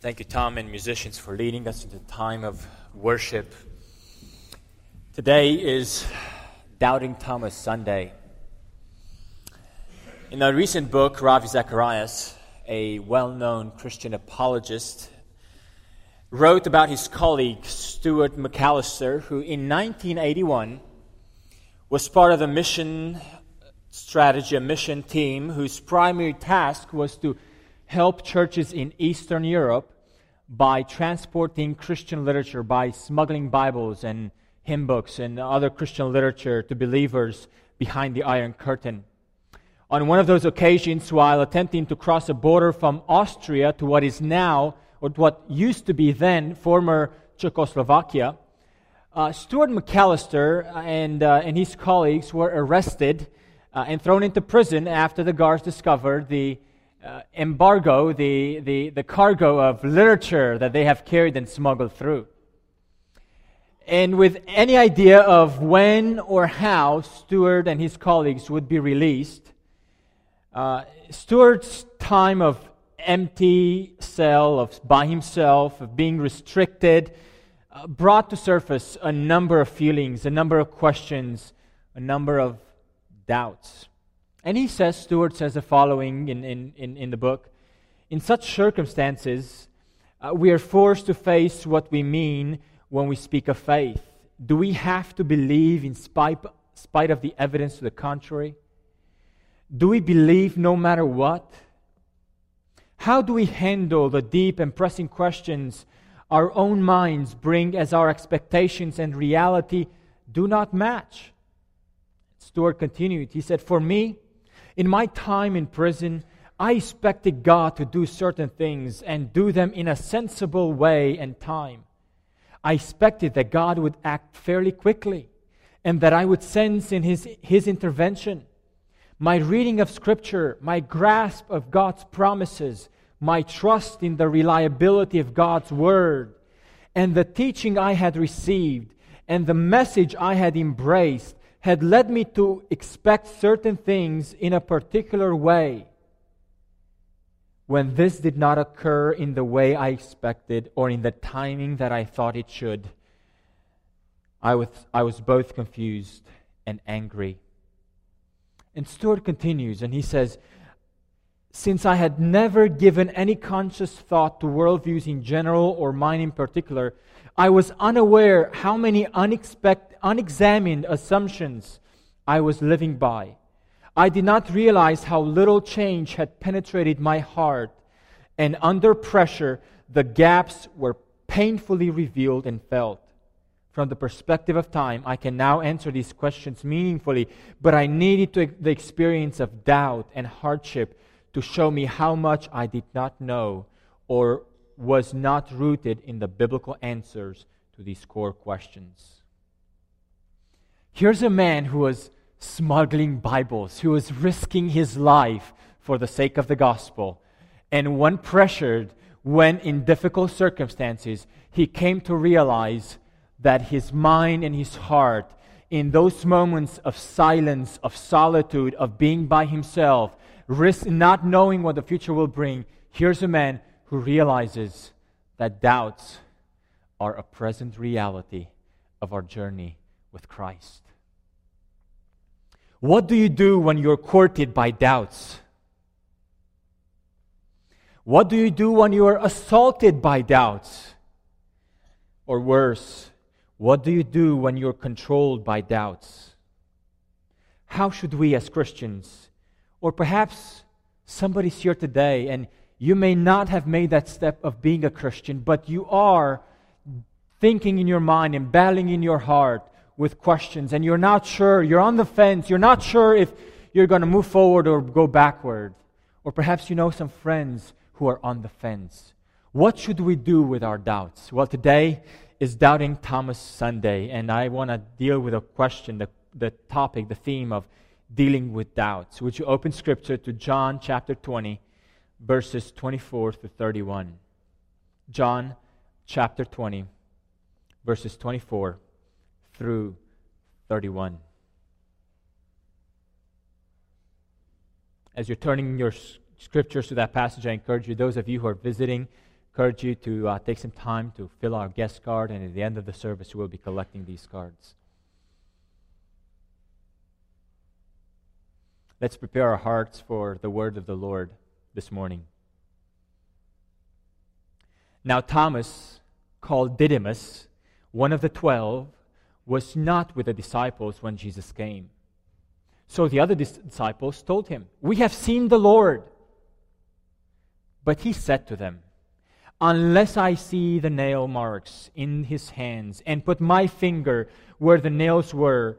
Thank you, Tom, and musicians, for leading us into a time of worship. Today is Doubting Thomas Sunday. In a recent book, Ravi Zacharias, a well known Christian apologist, wrote about his colleague, Stuart McAllister, who in 1981 was part of the mission strategy, a mission team whose primary task was to help churches in Eastern Europe by transporting Christian literature, by smuggling Bibles and hymn books and other Christian literature to believers behind the Iron Curtain. On one of those occasions, while attempting to cross a border from Austria to what is now, or what used to be then, former Czechoslovakia, uh, Stuart McAllister and, uh, and his colleagues were arrested uh, and thrown into prison after the guards discovered the uh, embargo, the, the, the cargo of literature that they have carried and smuggled through. And with any idea of when or how Stuart and his colleagues would be released, uh, Stuart's time of empty cell, of by himself, of being restricted, uh, brought to surface a number of feelings, a number of questions, a number of doubts. And he says, Stuart says the following in, in, in, in the book In such circumstances, uh, we are forced to face what we mean when we speak of faith. Do we have to believe in spite, spite of the evidence to the contrary? Do we believe no matter what? How do we handle the deep and pressing questions our own minds bring as our expectations and reality do not match? Stuart continued. He said, For me, in my time in prison, I expected God to do certain things and do them in a sensible way and time. I expected that God would act fairly quickly and that I would sense in his, his intervention. My reading of Scripture, my grasp of God's promises, my trust in the reliability of God's Word, and the teaching I had received, and the message I had embraced had led me to expect certain things in a particular way. When this did not occur in the way I expected or in the timing that I thought it should, I was, I was both confused and angry. And Stuart continues and he says, Since I had never given any conscious thought to worldviews in general or mine in particular, I was unaware how many unexpected unexamined assumptions I was living by. I did not realize how little change had penetrated my heart, and under pressure, the gaps were painfully revealed and felt. From the perspective of time, I can now answer these questions meaningfully, but I needed to, the experience of doubt and hardship to show me how much I did not know or was not rooted in the biblical answers to these core questions. Here's a man who was smuggling Bibles, who was risking his life for the sake of the gospel. And when pressured, when in difficult circumstances, he came to realize that his mind and his heart, in those moments of silence, of solitude, of being by himself, risk not knowing what the future will bring, here's a man who realizes that doubts are a present reality of our journey with Christ. What do you do when you're courted by doubts? What do you do when you are assaulted by doubts? Or worse, what do you do when you're controlled by doubts? How should we as Christians, or perhaps somebody's here today and you may not have made that step of being a Christian, but you are thinking in your mind and battling in your heart with questions and you're not sure, you're on the fence, you're not sure if you're going to move forward or go backward. Or perhaps you know some friends who are on the fence. What should we do with our doubts? Well, today is Doubting Thomas Sunday, and I want to deal with a question, the, the topic, the theme of dealing with doubts. Would you open scripture to John chapter 20, verses 24 to 31? John chapter 20, verses 24 through 31. As you're turning your scriptures to that passage, I encourage you, those of you who are visiting, encourage you to uh, take some time to fill our guest card, and at the end of the service, we'll be collecting these cards. Let's prepare our hearts for the word of the Lord this morning. Now, Thomas, called Didymus, one of the twelve, was not with the disciples when Jesus came. So the other disciples told him, We have seen the Lord. But he said to them, Unless I see the nail marks in his hands, and put my finger where the nails were,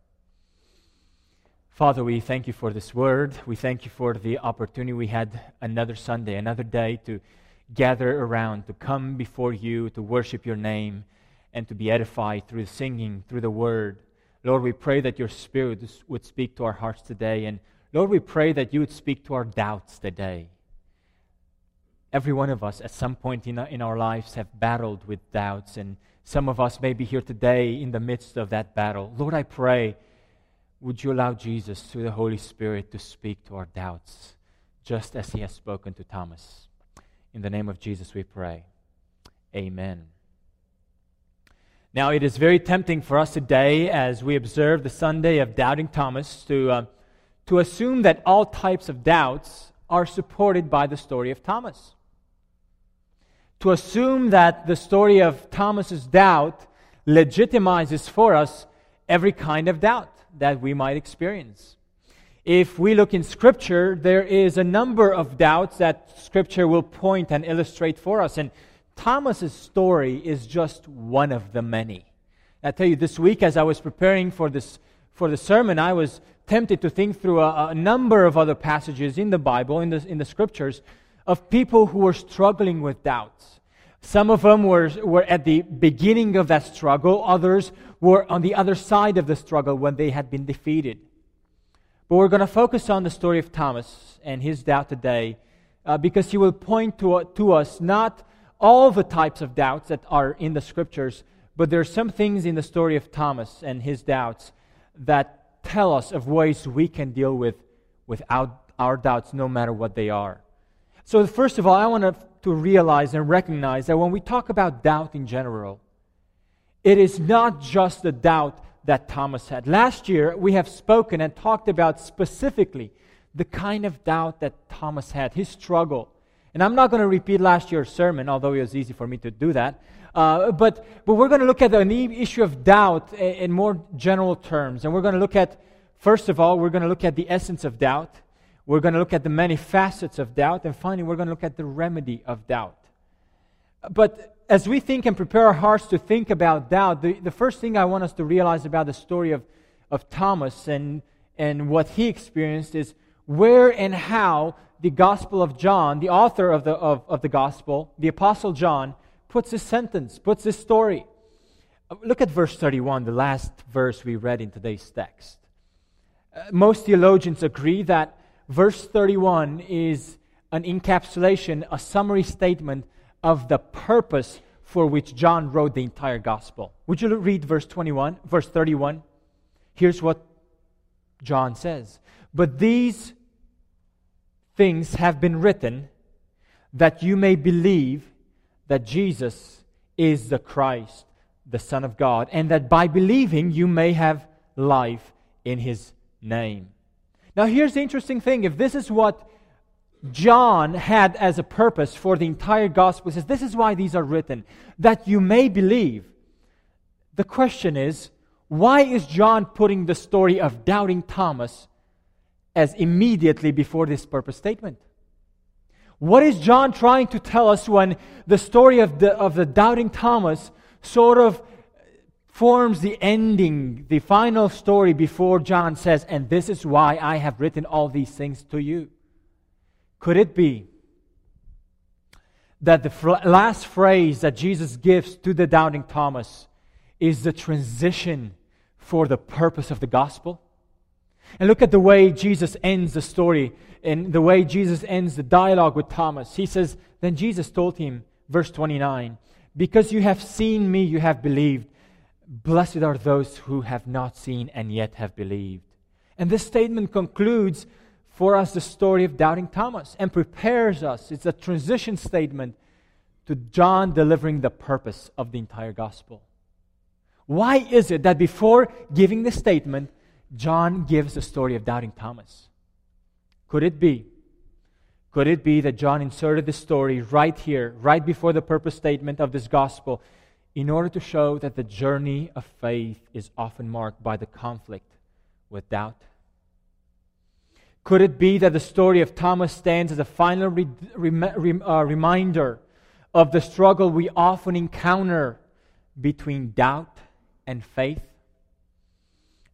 Father, we thank you for this word. We thank you for the opportunity we had another Sunday, another day to gather around, to come before you, to worship your name, and to be edified through singing, through the word. Lord, we pray that your Spirit would speak to our hearts today. And Lord, we pray that you would speak to our doubts today. Every one of us at some point in in our lives have battled with doubts, and some of us may be here today in the midst of that battle. Lord, I pray would you allow Jesus, through the Holy Spirit, to speak to our doubts, just as he has spoken to Thomas? In the name of Jesus, we pray. Amen. Now, it is very tempting for us today, as we observe the Sunday of Doubting Thomas, to, uh, to assume that all types of doubts are supported by the story of Thomas. To assume that the story of Thomas's doubt legitimizes for us every kind of doubt that we might experience. If we look in Scripture, there is a number of doubts that Scripture will point and illustrate for us. And Thomas's story is just one of the many. I tell you, this week as I was preparing for this for the sermon, I was tempted to think through a, a number of other passages in the Bible, in the, in the Scriptures, of people who were struggling with doubts. Some of them were, were at the beginning of that struggle, others were on the other side of the struggle when they had been defeated. But we're going to focus on the story of Thomas and his doubt today uh, because he will point to, to us not all the types of doubts that are in the scriptures, but there are some things in the story of Thomas and his doubts that tell us of ways we can deal with without our doubts, no matter what they are. So, first of all, I want to, realize and recognize that when we talk about doubt in general, it is not just the doubt that Thomas had. Last year, we have spoken and talked about specifically the kind of doubt that Thomas had, his struggle. And I'm not going to repeat last year's sermon, although it was easy for me to do that. Uh, but, but we're going to look at the issue of doubt in more general terms. And we're going to look at, first of all, we're going to look at the essence of doubt. We're going to look at the many facets of doubt. And finally, we're going to look at the remedy of doubt. But as we think and prepare our hearts to think about doubt, the, the first thing I want us to realize about the story of, of Thomas and, and what he experienced is where and how the Gospel of John, the author of the, of, of the Gospel, the Apostle John, puts this sentence, puts this story. Look at verse 31, the last verse we read in today's text. Uh, most theologians agree that verse 31 is an encapsulation, a summary statement of the purpose for which John wrote the entire gospel. Would you read verse 21, verse 31? Here's what John says. But these things have been written that you may believe that Jesus is the Christ, the Son of God, and that by believing you may have life in his name. Now, here's the interesting thing if this is what John had as a purpose for the entire gospel says, This is why these are written, that you may believe. The question is, why is John putting the story of doubting Thomas as immediately before this purpose statement? What is John trying to tell us when the story of the, of the doubting Thomas sort of forms the ending, the final story before John says, And this is why I have written all these things to you? Could it be that the fr- last phrase that Jesus gives to the doubting Thomas is the transition for the purpose of the gospel? And look at the way Jesus ends the story and the way Jesus ends the dialogue with Thomas. He says, Then Jesus told him, verse 29, Because you have seen me, you have believed. Blessed are those who have not seen and yet have believed. And this statement concludes for us the story of doubting Thomas and prepares us. It's a transition statement to John delivering the purpose of the entire gospel. Why is it that before giving the statement, John gives the story of doubting Thomas? Could it be? Could it be that John inserted the story right here, right before the purpose statement of this gospel, in order to show that the journey of faith is often marked by the conflict with doubt? Could it be that the story of Thomas stands as a final re- re- uh, reminder of the struggle we often encounter between doubt and faith?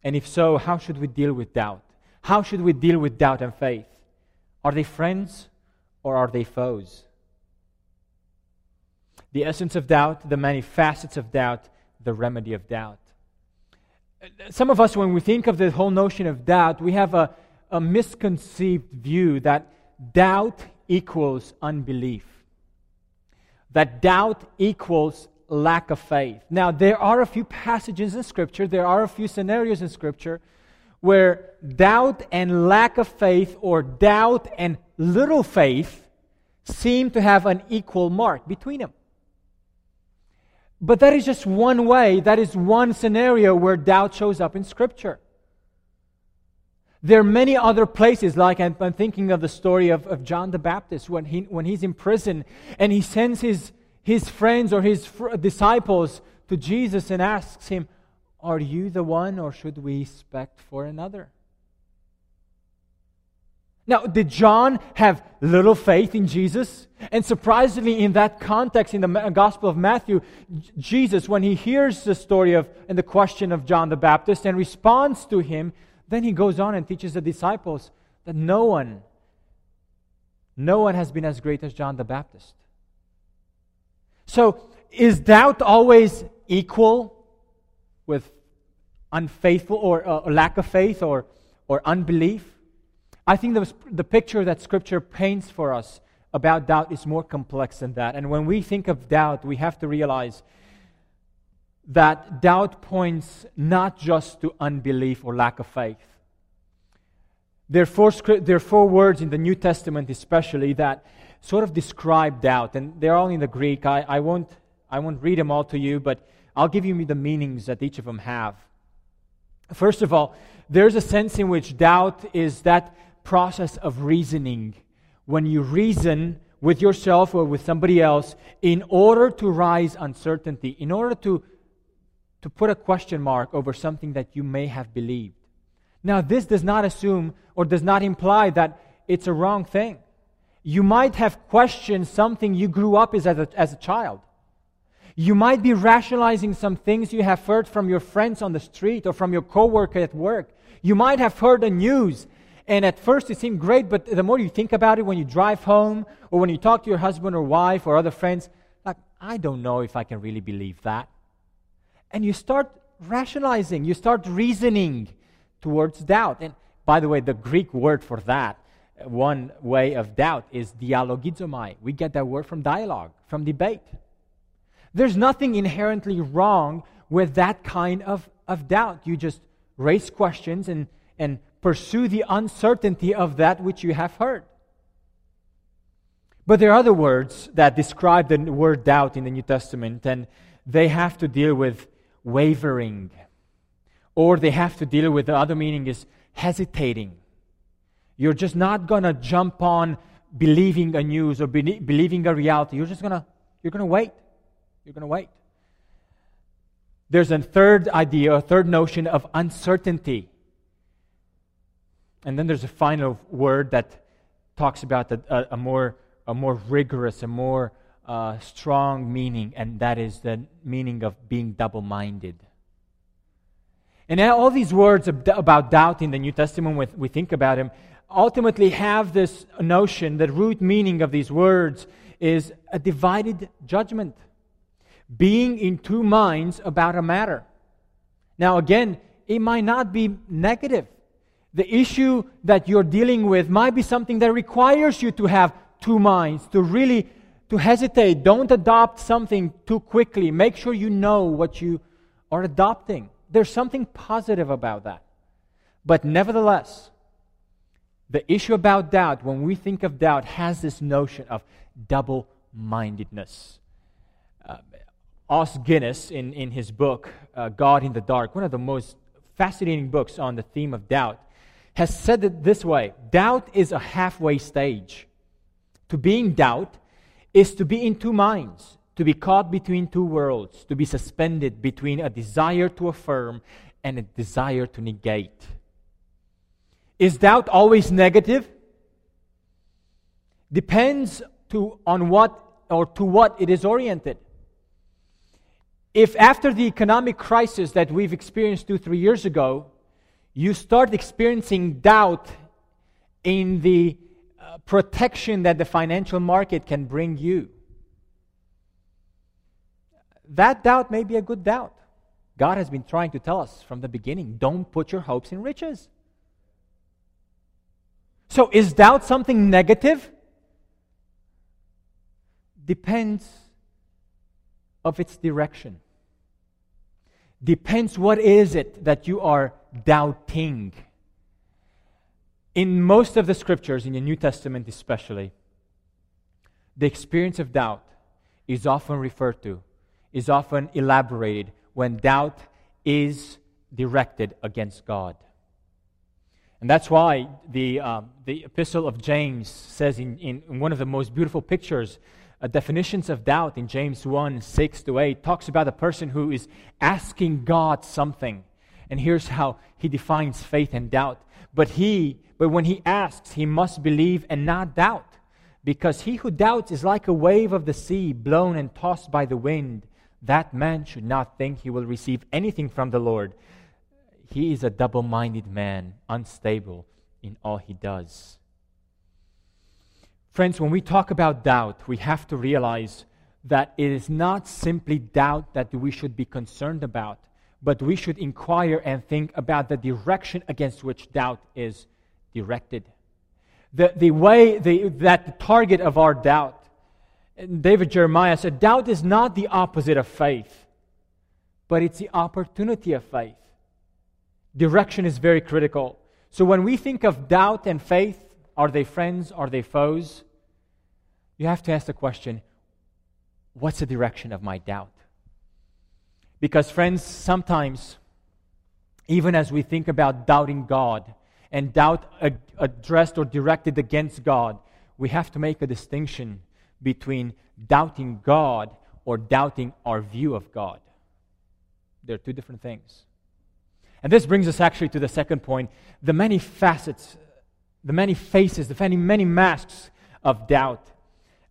And if so, how should we deal with doubt? How should we deal with doubt and faith? Are they friends or are they foes? The essence of doubt, the many facets of doubt, the remedy of doubt. Some of us, when we think of the whole notion of doubt, we have a, a misconceived view that doubt equals unbelief, that doubt equals lack of faith. Now, there are a few passages in Scripture, there are a few scenarios in Scripture where doubt and lack of faith, or doubt and little faith, seem to have an equal mark between them. But that is just one way, that is one scenario where doubt shows up in Scripture. There are many other places, like I'm, I'm thinking of the story of, of John the Baptist when, he, when he's in prison and he sends his, his friends or his fr- disciples to Jesus and asks him, are you the one, or should we expect for another? Now, did John have little faith in Jesus? And surprisingly, in that context, in the Gospel of Matthew, Jesus, when he hears the story of and the question of John the Baptist and responds to him, then he goes on and teaches the disciples that no one, no one has been as great as John the Baptist. So, is doubt always equal with unfaithful or uh, lack of faith or, or unbelief. I think the, the picture that Scripture paints for us about doubt is more complex than that. And when we think of doubt, we have to realize that doubt points not just to unbelief or lack of faith. There are, four, there are four words in the New Testament, especially, that sort of describe doubt, and they're all in the Greek. I, I, won't, I won't read them all to you, but I'll give you the meanings that each of them have. First of all, there's a sense in which doubt is that process of reasoning. When you reason with yourself or with somebody else in order to rise uncertainty, in order to, to put a question mark over something that you may have believed. Now, this does not assume or does not imply that it's a wrong thing. You might have questioned something you grew up as a, as a child. You might be rationalizing some things you have heard from your friends on the street or from your coworker at work. You might have heard the news, and at first it seemed great, but the more you think about it when you drive home or when you talk to your husband or wife or other friends, like, I don't know if I can really believe that. And you start rationalizing, you start reasoning towards doubt. And by the way, the Greek word for that, one way of doubt, is dialogizomai. We get that word from dialogue, from debate. There's nothing inherently wrong with that kind of, of doubt. You just raise questions and, and pursue the uncertainty of that which you have heard. But there are other words that describe the word doubt in the New Testament, and they have to deal with wavering, or they have to deal with the other meaning is hesitating. You're just not going to jump on believing a news or be- believing a reality. You're just gonna you're gonna wait. You're gonna wait. There's a third idea, a third notion of uncertainty. And then there's a final word that talks about a, a, more, a more rigorous, a more uh, strong meaning, and that is the meaning of being double minded. And all these words about doubt in the New Testament, when we think about them, ultimately have this notion, the root meaning of these words is a divided judgment being in two minds about a matter. Now, again, it might not be negative. The issue that you're dealing with might be something that requires you to have two minds, to really to hesitate. Don't adopt something too quickly. Make sure you know what you are adopting. There's something positive about that. But nevertheless, the issue about doubt, when we think of doubt, has this notion of double mindedness. Uh, Os Guinness, in, in his book, uh, God in the Dark, one of the most fascinating books on the theme of doubt, has said it this way Doubt is a halfway stage. To be in doubt is to be in two minds, to be caught between two worlds, to be suspended between a desire to affirm and a desire to negate. Is doubt always negative? Depends to, on what or to what it is oriented if after the economic crisis that we've experienced two, three years ago, you start experiencing doubt in the uh, protection that the financial market can bring you, that doubt may be a good doubt. God has been trying to tell us from the beginning don't put your hopes in riches. So, is doubt something negative? Depends of its direction depends what is it that you are doubting. In most of the scriptures, in the New Testament especially, the experience of doubt is often referred to, is often elaborated when doubt is directed against God. And that's why the, um, the epistle of James says in, in one of the most beautiful pictures uh, definitions of doubt in James 1 6 to 8 talks about a person who is asking God something. And here's how he defines faith and doubt. But he, but when he asks, he must believe and not doubt. Because he who doubts is like a wave of the sea blown and tossed by the wind. That man should not think he will receive anything from the Lord. He is a double minded man, unstable in all he does. Friends, when we talk about doubt, we have to realize that it is not simply doubt that we should be concerned about, but we should inquire and think about the direction against which doubt is directed. The, the way, the, that the target of our doubt, David Jeremiah said, doubt is not the opposite of faith, but it's the opportunity of faith. Direction is very critical. So when we think of doubt and faith, are they friends? Are they foes? You have to ask the question what's the direction of my doubt? Because, friends, sometimes, even as we think about doubting God and doubt addressed or directed against God, we have to make a distinction between doubting God or doubting our view of God. They're two different things. And this brings us actually to the second point the many facets the many faces, the many, many masks of doubt.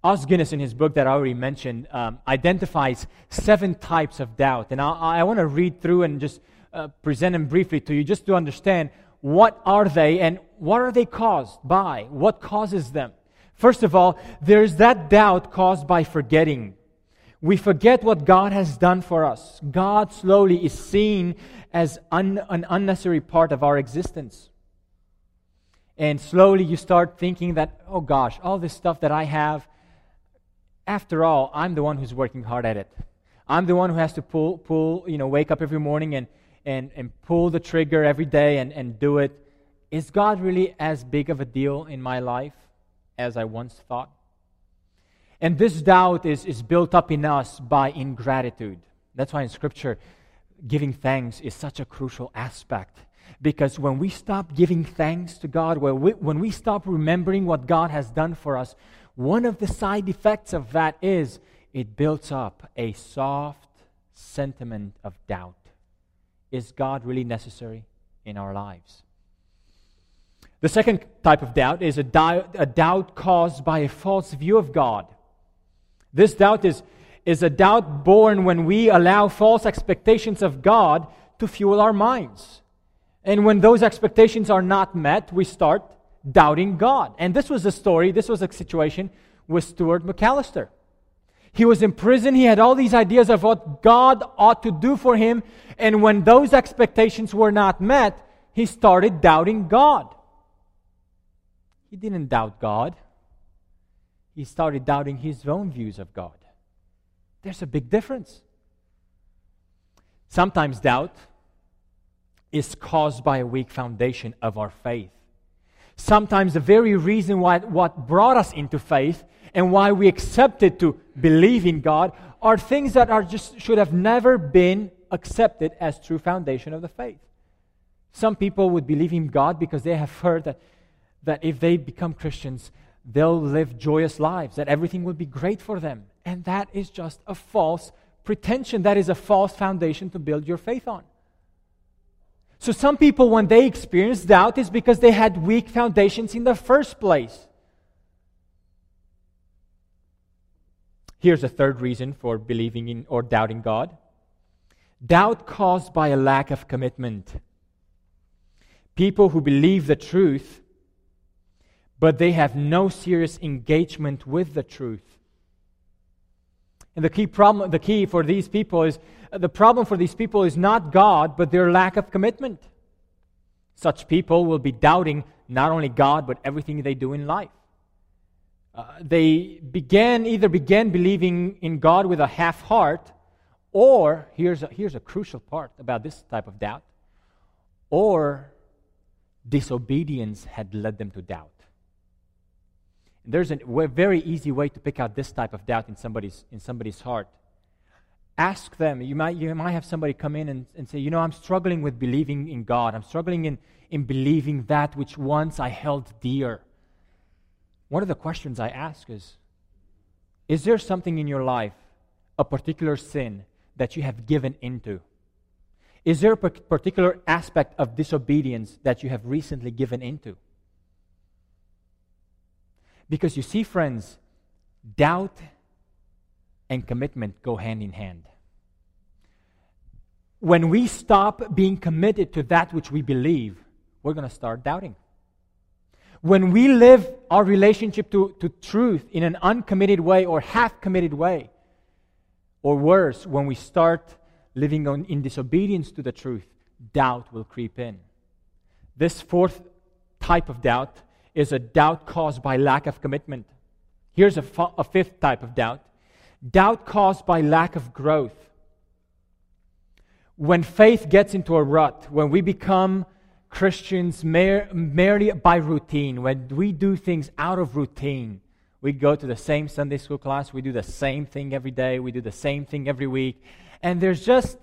Os Guinness, in his book that I already mentioned, um, identifies seven types of doubt. And I, I want to read through and just uh, present them briefly to you just to understand what are they and what are they caused by? What causes them? First of all, there's that doubt caused by forgetting. We forget what God has done for us. God slowly is seen as un, an unnecessary part of our existence. And slowly you start thinking that, oh gosh, all this stuff that I have, after all, I'm the one who's working hard at it. I'm the one who has to pull, pull you know, wake up every morning and, and, and pull the trigger every day and, and do it. Is God really as big of a deal in my life as I once thought? And this doubt is, is built up in us by ingratitude. That's why in Scripture, giving thanks is such a crucial aspect Because when we stop giving thanks to God, when we, when we stop remembering what God has done for us, one of the side effects of that is it builds up a soft sentiment of doubt. Is God really necessary in our lives? The second type of doubt is a, di- a doubt caused by a false view of God. This doubt is, is a doubt born when we allow false expectations of God to fuel our minds. And when those expectations are not met, we start doubting God. And this was a story, this was a situation with Stuart McAllister. He was in prison. He had all these ideas of what God ought to do for him. And when those expectations were not met, he started doubting God. He didn't doubt God, he started doubting his own views of God. There's a big difference. Sometimes doubt is caused by a weak foundation of our faith. Sometimes the very reason why what brought us into faith and why we accepted to believe in God are things that are just should have never been accepted as true foundation of the faith. Some people would believe in God because they have heard that, that if they become Christians, they'll live joyous lives, that everything will be great for them. And that is just a false pretension. That is a false foundation to build your faith on. So, some people, when they experience doubt, is because they had weak foundations in the first place. Here's a third reason for believing in or doubting God doubt caused by a lack of commitment. People who believe the truth, but they have no serious engagement with the truth. And the key problem, the key for these people is the problem for these people is not God, but their lack of commitment. Such people will be doubting not only God, but everything they do in life. Uh, they began either began believing in God with a half heart, or here's a, here's a crucial part about this type of doubt, or disobedience had led them to doubt. There's a very easy way to pick out this type of doubt in somebody's, in somebody's heart. Ask them. You might, you might have somebody come in and, and say, You know, I'm struggling with believing in God. I'm struggling in, in believing that which once I held dear. One of the questions I ask is Is there something in your life, a particular sin, that you have given into? Is there a particular aspect of disobedience that you have recently given into? Because you see, friends, doubt and commitment go hand in hand. When we stop being committed to that which we believe, we're going to start doubting. When we live our relationship to, to truth in an uncommitted way or half committed way, or worse, when we start living on, in disobedience to the truth, doubt will creep in. This fourth type of doubt is a doubt caused by lack of commitment. Here's a, fifth type of doubt doubt caused by lack of growth. When faith gets into a rut, when we become Christians mer- merely by routine, when we do things out of routine, we go to the same Sunday school class, we do the same thing every day, we do the same thing every week, and there's just,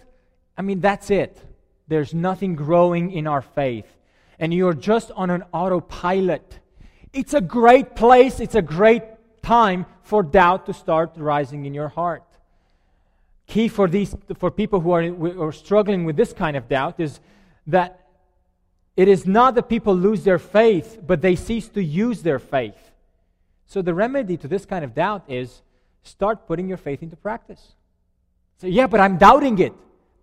I mean, that's it. There's nothing growing in our faith. And you're just on an autopilot. It's a great place, it's a great time for doubt to start rising in your heart. Key for, these, for people who are, who are struggling with this kind of doubt is that it is not that people lose their faith, but they cease to use their faith. So the remedy to this kind of doubt is start putting your faith into practice. So, yeah, but I'm doubting it.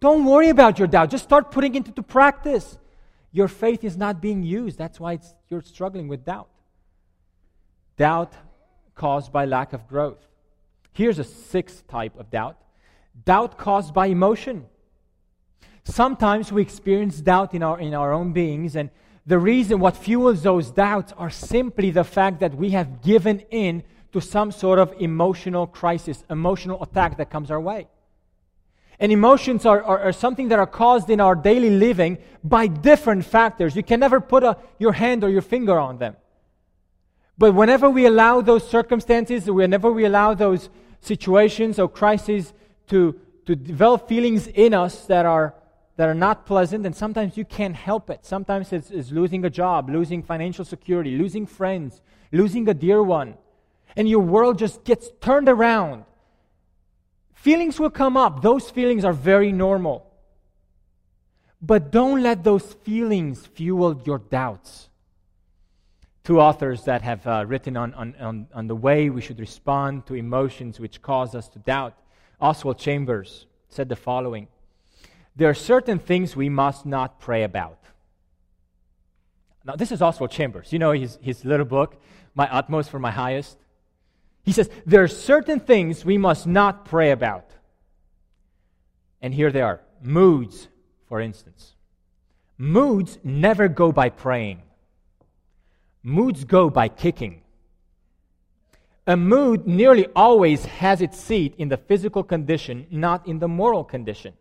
Don't worry about your doubt. Just start putting it into practice. Your faith is not being used. That's why you're struggling with doubt doubt caused by lack of growth. Here's a sixth type of doubt doubt caused by emotion. Sometimes we experience doubt in our, in our own beings, and the reason what fuels those doubts are simply the fact that we have given in to some sort of emotional crisis, emotional attack that comes our way. And emotions are, are, are, something that are caused in our daily living by different factors. You can never put a, your hand or your finger on them. But whenever we allow those circumstances, whenever we allow those situations or crises to, to develop feelings in us that are, that are not pleasant, and sometimes you can't help it. Sometimes it's, it's losing a job, losing financial security, losing friends, losing a dear one. And your world just gets turned around. Feelings will come up. Those feelings are very normal. But don't let those feelings fuel your doubts. Two authors that have uh, written on, on, on, on the way we should respond to emotions which cause us to doubt. Oswald Chambers said the following There are certain things we must not pray about. Now, this is Oswald Chambers. You know his, his little book, My Utmost for My Highest? He says, There are certain things we must not pray about. And here they are moods, for instance. Moods never go by praying, moods go by kicking. A mood nearly always has its seat in the physical condition, not in the moral condition.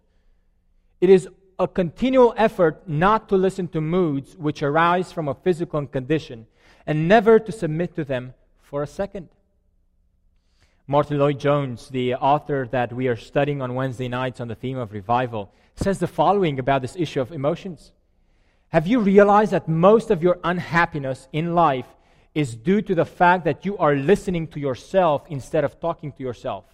It is a continual effort not to listen to moods which arise from a physical condition and never to submit to them for a second. Martyn Lloyd-Jones, the author that we are studying on Wednesday nights on the theme of revival, says the following about this issue of emotions. Have you realized that most of your unhappiness in life is due to the fact that you are listening to yourself instead of talking to yourself?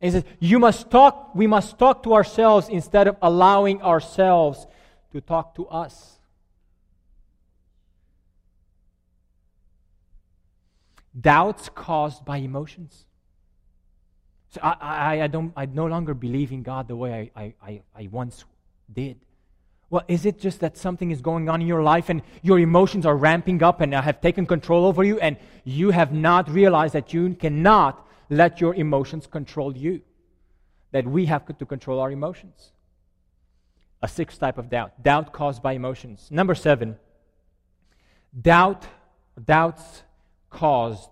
he says, you must talk, we must talk to ourselves instead of allowing ourselves to talk to us. doubts caused by emotions. So I, I, I, don't, I no longer believe in God the way I, I, I once did. Well, is it just that something is going on in your life and your emotions are ramping up and have taken control over you, and you have not realized that you cannot let your emotions control you? That we have to control our emotions. A sixth type of doubt doubt caused by emotions. Number seven, doubt, doubts caused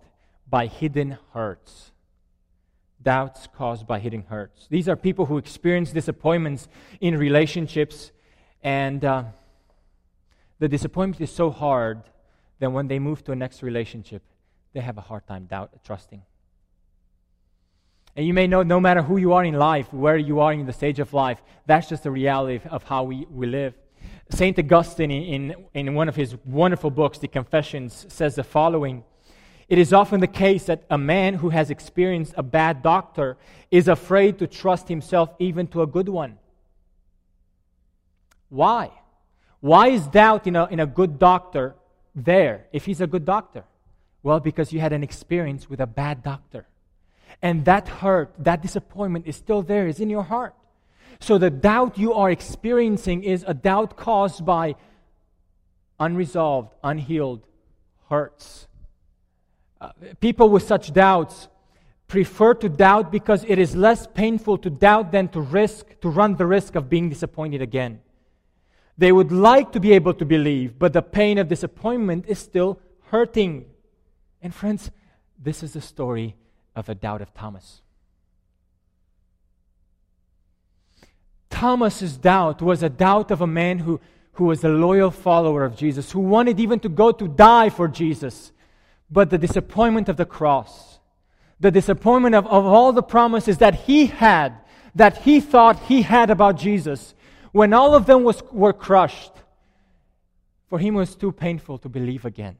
by hidden hurts. Doubts caused by hidden hurts. These are people who experience disappointments in relationships, and uh, the disappointment is so hard that when they move to a next relationship, they have a hard time doubt, trusting. And you may know no matter who you are in life, where you are in the stage of life, that's just the reality of how we, we live. St. Augustine, in, in one of his wonderful books, The Confessions, says the following it is often the case that a man who has experienced a bad doctor is afraid to trust himself even to a good one. Why? Why is doubt in a, in a good doctor there if he's a good doctor? Well, because you had an experience with a bad doctor. And that hurt, that disappointment is still there, is in your heart. So the doubt you are experiencing is a doubt caused by unresolved, unhealed hurts people with such doubts prefer to doubt because it is less painful to doubt than to risk to run the risk of being disappointed again. They would like to be able to believe, but the pain of disappointment is still hurting. And friends, this is the story of the doubt of Thomas. Thomas's doubt was a doubt of a man who, who was a loyal follower of Jesus, who wanted even to go to die for Jesus but the disappointment of the cross, the disappointment of, of all the promises that he had, that he thought he had about Jesus, when all of them was, were crushed, for him was too painful to believe again.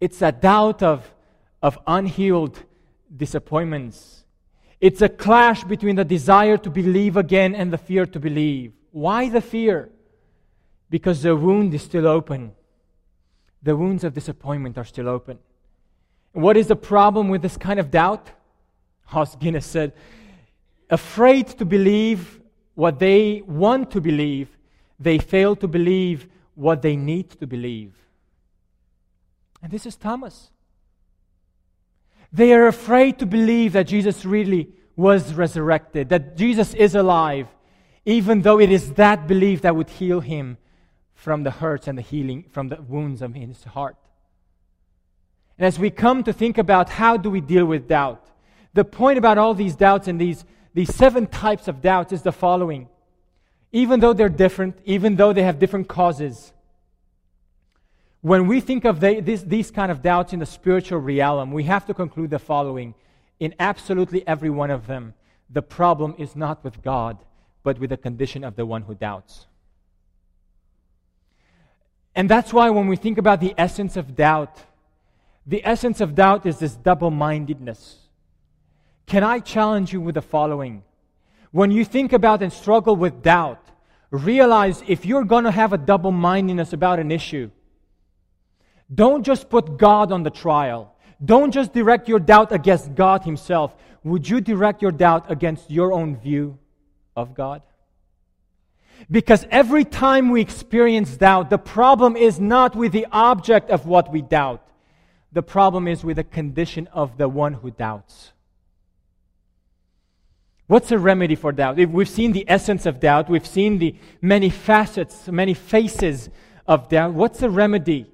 It's a doubt of, of unhealed disappointments. It's a clash between the desire to believe again and the fear to believe. Why the fear? Because the wound is still open the wounds of disappointment are still open. What is the problem with this kind of doubt? Os Guinness said, afraid to believe what they want to believe, they fail to believe what they need to believe. And this is Thomas. They are afraid to believe that Jesus really was resurrected, that Jesus is alive, even though it is that belief that would heal him from the hurts and the healing from the wounds of his heart. And as we come to think about how do we deal with doubt, the point about all these doubts and these, these seven types of doubts is the following. Even though they're different, even though they have different causes, when we think of the, this, these kind of doubts in the spiritual realm, we have to conclude the following in absolutely every one of them, the problem is not with God, but with the condition of the one who doubts. And that's why when we think about the essence of doubt, the essence of doubt is this double mindedness. Can I challenge you with the following? When you think about and struggle with doubt, realize if you're going to have a double mindedness about an issue, don't just put God on the trial. Don't just direct your doubt against God Himself. Would you direct your doubt against your own view of God? Because every time we experience doubt, the problem is not with the object of what we doubt. The problem is with the condition of the one who doubts. What's a remedy for doubt? We've seen the essence of doubt, we've seen the many facets, many faces of doubt. What's the remedy?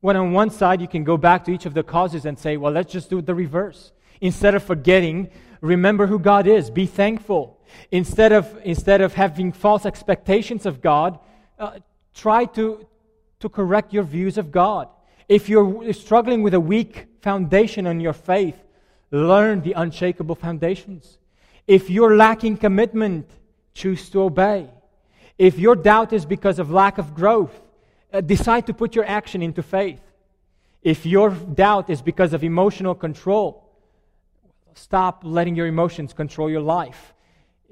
When on one side you can go back to each of the causes and say, well, let's just do the reverse. Instead of forgetting, remember who God is, be thankful. Instead of, instead of having false expectations of God, uh, try to, to correct your views of God. If you're struggling with a weak foundation on your faith, learn the unshakable foundations. If you're lacking commitment, choose to obey. If your doubt is because of lack of growth, uh, decide to put your action into faith. If your doubt is because of emotional control, stop letting your emotions control your life.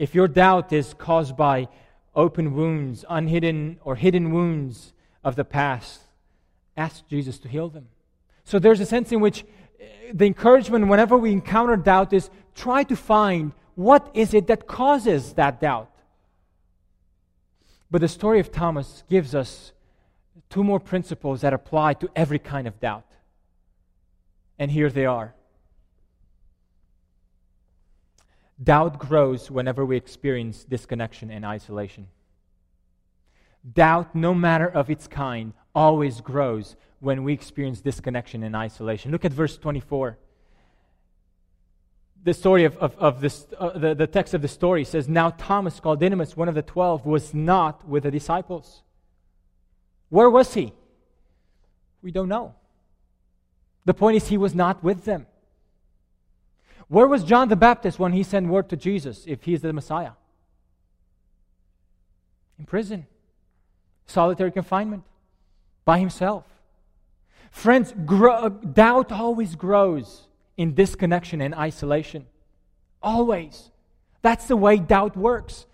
If your doubt is caused by open wounds, unhidden or hidden wounds of the past, ask Jesus to heal them. So there's a sense in which uh, the encouragement whenever we encounter doubt is try to find what is it that causes that doubt. But the story of Thomas gives us two more principles that apply to every kind of doubt. And here they are. Doubt grows whenever we experience disconnection and isolation. Doubt, no matter of its kind, always grows when we experience disconnection and isolation. Look at verse 24. The story of, of, of this, uh, the, the text of the story says, Now Thomas, called Didymus, one of the twelve, was not with the disciples. Where was he? We don't know. The point is, he was not with them. Where was John the Baptist when he sent word to Jesus if he's the Messiah? In prison, solitary confinement, by himself. Friends, grow, uh, doubt always grows in disconnection and isolation. Always. That's the way doubt works.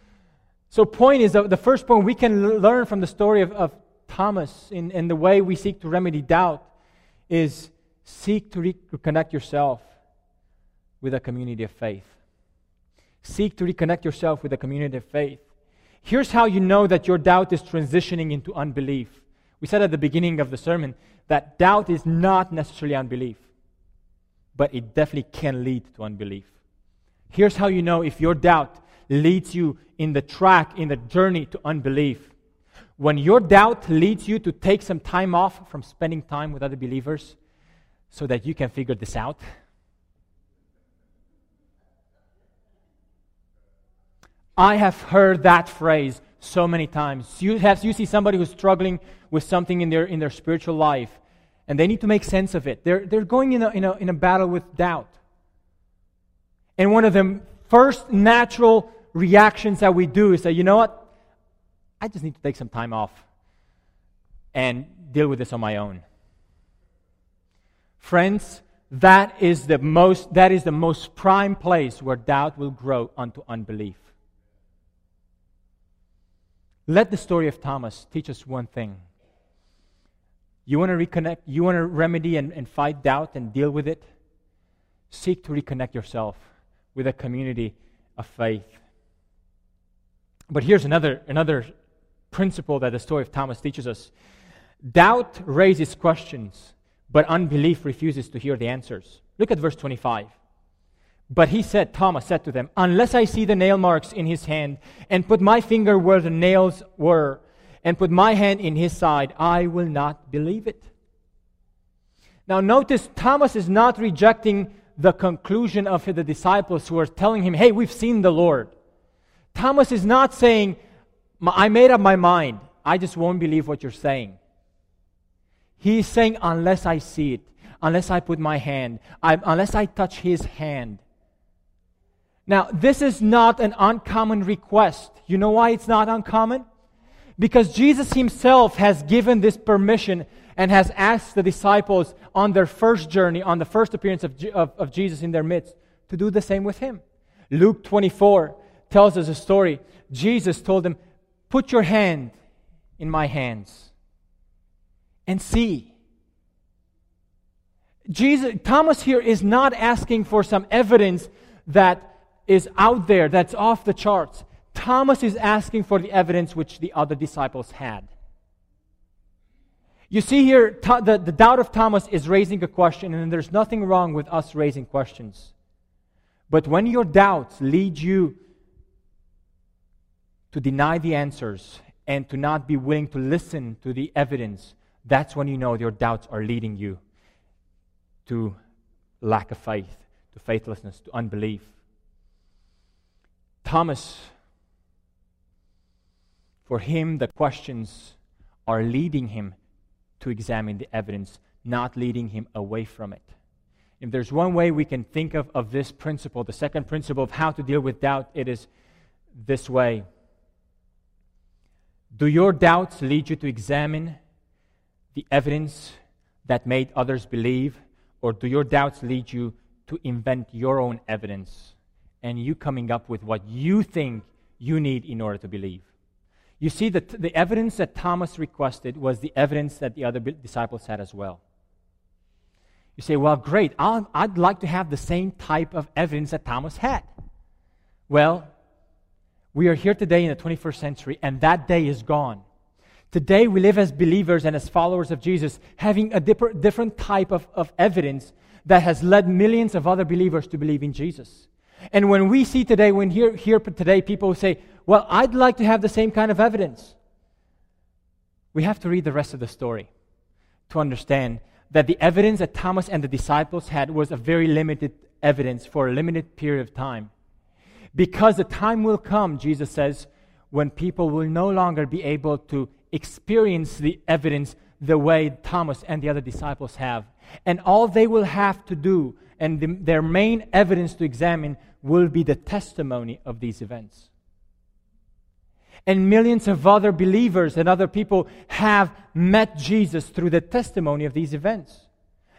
So, point is uh, the first point we can learn from the story of, of Thomas in, in the way we seek to remedy doubt is seek to reconnect yourself with a community of faith. Seek to reconnect yourself with a community of faith. Here's how you know that your doubt is transitioning into unbelief. We said at the beginning of the sermon that doubt is not necessarily unbelief, but it definitely can lead to unbelief. Here's how you know if your doubt leads you in the track, in the journey to unbelief. When your doubt leads you to take some time off from spending time with other believers so that you can figure this out, I have heard that phrase so many times. You, have, you see somebody who's struggling with something in their, in their spiritual life, and they need to make sense of it. They're, they're going in a, in, a, in a battle with doubt. And one of the first natural reactions that we do is say, you know what? I just need to take some time off and deal with this on my own. Friends, that is the most that is the most prime place where doubt will grow unto unbelief. Let the story of Thomas teach us one thing. You want to reconnect, you want to remedy and, and fight doubt and deal with it? Seek to reconnect yourself with a community of faith. But here's another, another principle that the story of Thomas teaches us doubt raises questions, but unbelief refuses to hear the answers. Look at verse 25. But he said, Thomas said to them, Unless I see the nail marks in his hand, and put my finger where the nails were, and put my hand in his side, I will not believe it. Now, notice Thomas is not rejecting the conclusion of the disciples who are telling him, Hey, we've seen the Lord. Thomas is not saying, I made up my mind. I just won't believe what you're saying. He's saying, Unless I see it, unless I put my hand, I, unless I touch his hand. Now, this is not an uncommon request. You know why it's not uncommon? Because Jesus himself has given this permission and has asked the disciples on their first journey, on the first appearance of, of, of Jesus in their midst, to do the same with him. Luke 24 tells us a story. Jesus told them, Put your hand in my hands and see. Jesus, Thomas here is not asking for some evidence that is out there, that's off the charts. Thomas is asking for the evidence which the other disciples had. You see here, the, the doubt of Thomas is raising a question, and there's nothing wrong with us raising questions. But when your doubts lead you to deny the answers and to not be willing to listen to the evidence, that's when you know your doubts are leading you to lack of faith, to faithlessness, to unbelief. Thomas, for him, the questions are leading him to examine the evidence, not leading him away from it. If there's one way we can think of, of this principle, the second principle of how to deal with doubt, it is this way. Do your doubts lead you to examine the evidence that made others believe, or do your doubts lead you to invent your own evidence and you coming up with what you think you need in order to believe? You see, the, the evidence that Thomas requested was the evidence that the other disciples had as well. You say, well, great, i would like to have the same type of evidence that Thomas had. Well, we are here today in the 21st century, and that day is gone. Today, we live as believers and as followers of Jesus, having a different type of, of evidence that has led millions of other believers to believe in Jesus. And when we see today, when hear, hear today people say, Well, I'd like to have the same kind of evidence, we have to read the rest of the story to understand that the evidence that Thomas and the disciples had was a very limited evidence for a limited period of time. Because the time will come, Jesus says, when people will no longer be able to experience the evidence the way Thomas and the other disciples have. And all they will have to do, and the, their main evidence to examine, will be the testimony of these events. And millions of other believers and other people have met Jesus through the testimony of these events.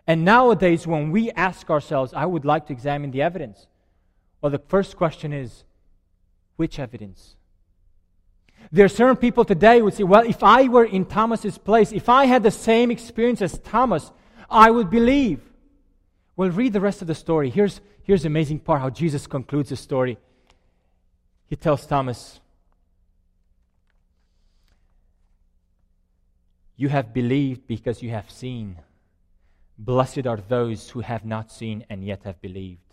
And nowadays, when we ask ourselves, I would like to examine the evidence, well, the first question is, which evidence? There are certain people today who would say, well, if I were in Thomas's place, if I had the same experience as Thomas, I would believe. Well, read the rest of the story. Here's, here's the amazing part how Jesus concludes the story. He tells Thomas, You have believed because you have seen. Blessed are those who have not seen and yet have believed.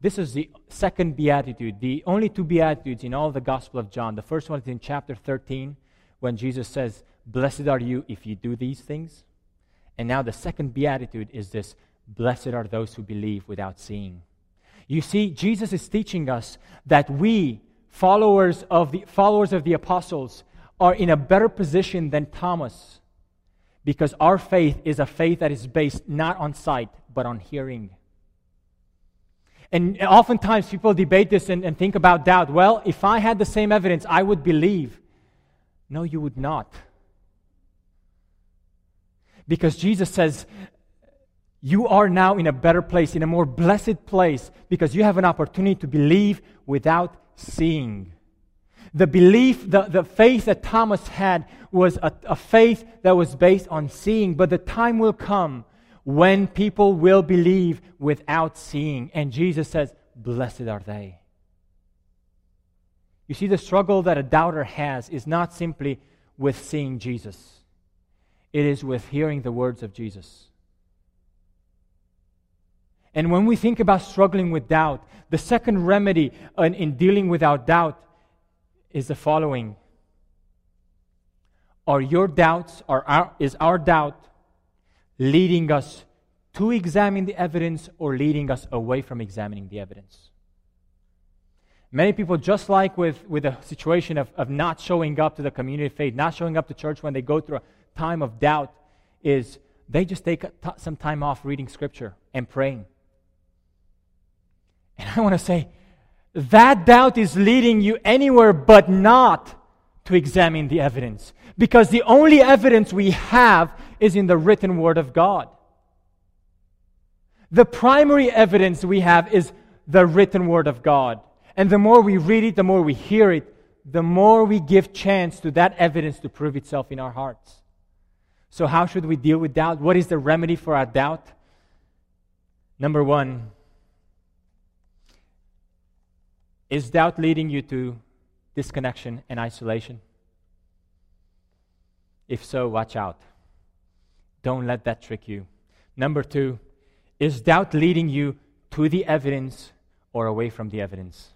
This is the second beatitude, the only two beatitudes in all the Gospel of John. The first one is in chapter 13 when Jesus says, Blessed are you if you do these things. And now the second beatitude is this Blessed are those who believe without seeing. You see, Jesus is teaching us that we, followers of the, followers of the apostles, are in a better position than Thomas because our faith is a faith that is based not on sight, but on hearing. And oftentimes people debate this and, and think about doubt. Well, if I had the same evidence, I would believe. No, you would not. Because Jesus says, you are now in a better place, in a more blessed place, because you have an opportunity to believe without seeing. The belief, the, the faith that Thomas had was a, a faith that was based on seeing, but the time will come when people will believe without seeing. And Jesus says, Blessed are they. You see, the struggle that a doubter has is not simply with seeing Jesus, it is with hearing the words of Jesus. And when we think about struggling with doubt, the second remedy in, in dealing with our doubt is the following Are your doubts, or our, is our doubt leading us to examine the evidence or leading us away from examining the evidence? Many people, just like with, with the situation of, of not showing up to the community of faith, not showing up to church when they go through a time of doubt, is they just take t- some time off reading scripture and praying. And I want to say, that doubt is leading you anywhere but not to examine the evidence. Because the only evidence we have is in the written Word of God. The primary evidence we have is the written Word of God. And the more we read it, the more we hear it, the more we give chance to that evidence to prove itself in our hearts. So, how should we deal with doubt? What is the remedy for our doubt? Number one, is doubt leading you to disconnection and isolation? If so, watch out. Don't let that trick you. Number two, is doubt leading you to the evidence or away from the evidence?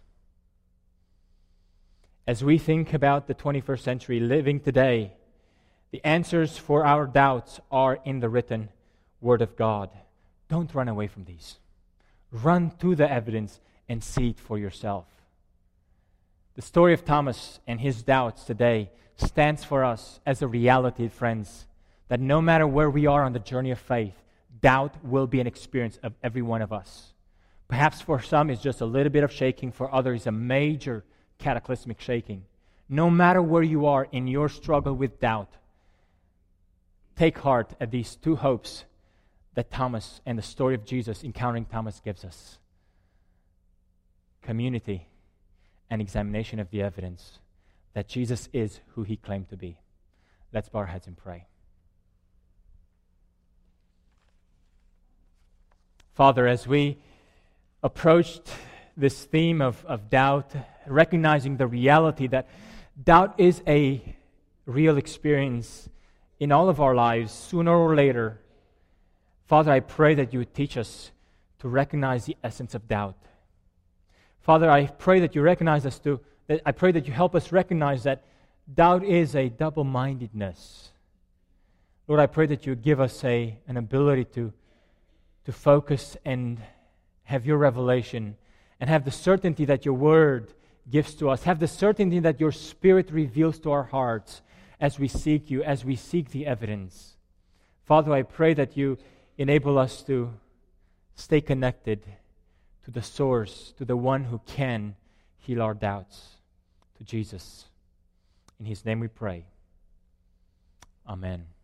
As we think about the 21st century living today, the answers for our doubts are in the written Word of God. Don't run away from these. Run to the evidence and see it for yourself. The story of Thomas and his doubts today stands for us as a reality, friends, that no matter where we are on the journey of faith, doubt will be an experience of every one of us. Perhaps for some it's just a little bit of shaking, for others, a major cataclysmic shaking. No matter where you are in your struggle with doubt, take heart at these two hopes that Thomas and the story of Jesus encountering Thomas gives us community and examination of the evidence that Jesus is who he claimed to be. Let's bow our heads and pray. Father, as we approached this theme of, of doubt, recognizing the reality that doubt is a real experience in all of our lives, sooner or later, Father, I pray that you would teach us to recognize the essence of doubt. Father, I pray that you recognize us to I pray that you help us recognize that doubt is a double mindedness. Lord, I pray that you give us a, an ability to, to focus and have your revelation and have the certainty that your word gives to us. Have the certainty that your spirit reveals to our hearts as we seek you, as we seek the evidence. Father, I pray that you enable us to stay connected to the source, to the one who can heal our doubts to Jesus. In his name we pray. Amen.